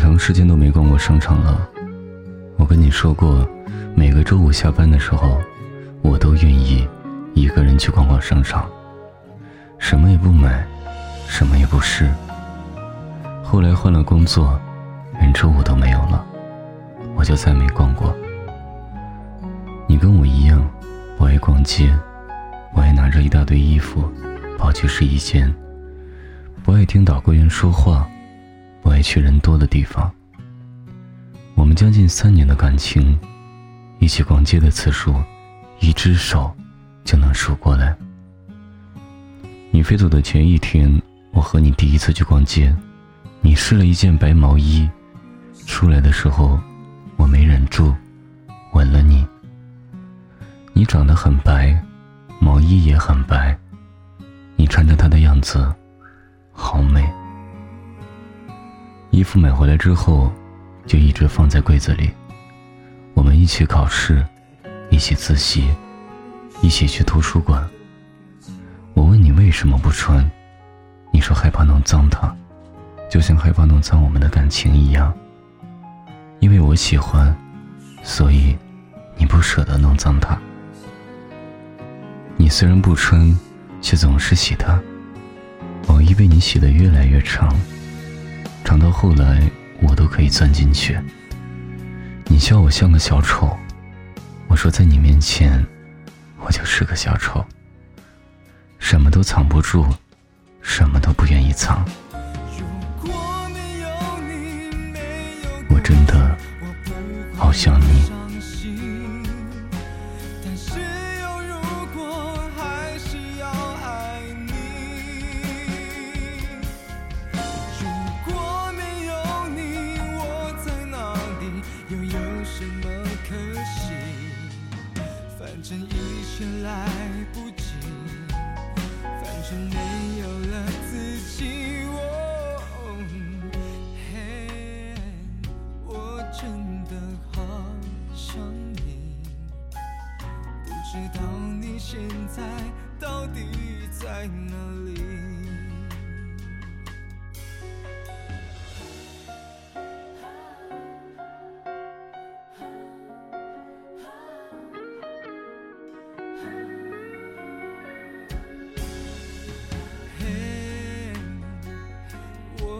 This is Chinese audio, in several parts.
长时间都没逛过商场了。我跟你说过，每个周五下班的时候，我都愿意一个人去逛逛商场，什么也不买，什么也不试。后来换了工作，连周五都没有了，我就再没逛过。你跟我一样，不爱逛街，不爱拿着一大堆衣服跑去试衣间，不爱听导购员说话。不爱去人多的地方。我们将近三年的感情，一起逛街的次数，一只手就能数过来。你飞走的前一天，我和你第一次去逛街，你试了一件白毛衣，出来的时候，我没忍住，吻了你。你长得很白，毛衣也很白，你穿着它的样子，好美。衣服买回来之后，就一直放在柜子里。我们一起考试，一起自习，一起去图书馆。我问你为什么不穿，你说害怕弄脏它，就像害怕弄脏我们的感情一样。因为我喜欢，所以你不舍得弄脏它。你虽然不穿，却总是洗它，毛衣被你洗得越来越长。长到后来，我都可以钻进去。你笑我像个小丑，我说在你面前，我就是个小丑，什么都藏不住，什么都不愿意藏。我真的好想你。这么可惜，反正一切来不及，反正没有了自己。嘿，我真的好想你，不知道你现在到底在哪里。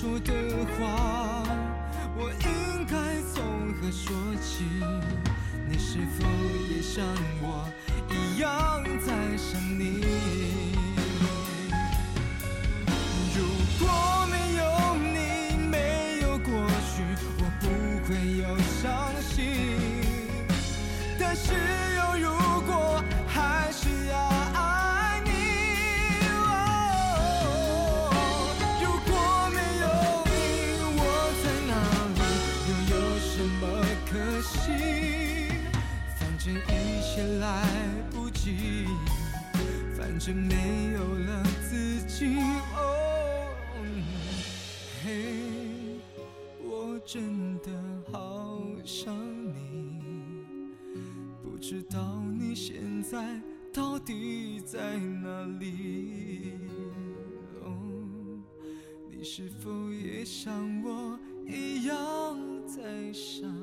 说的话，我应该从何说起？你是否也像我一切来不及，反正没有了自己。哦，嘿，我真的好想你，不知道你现在到底在哪里。哦，你是否也像我一样在想？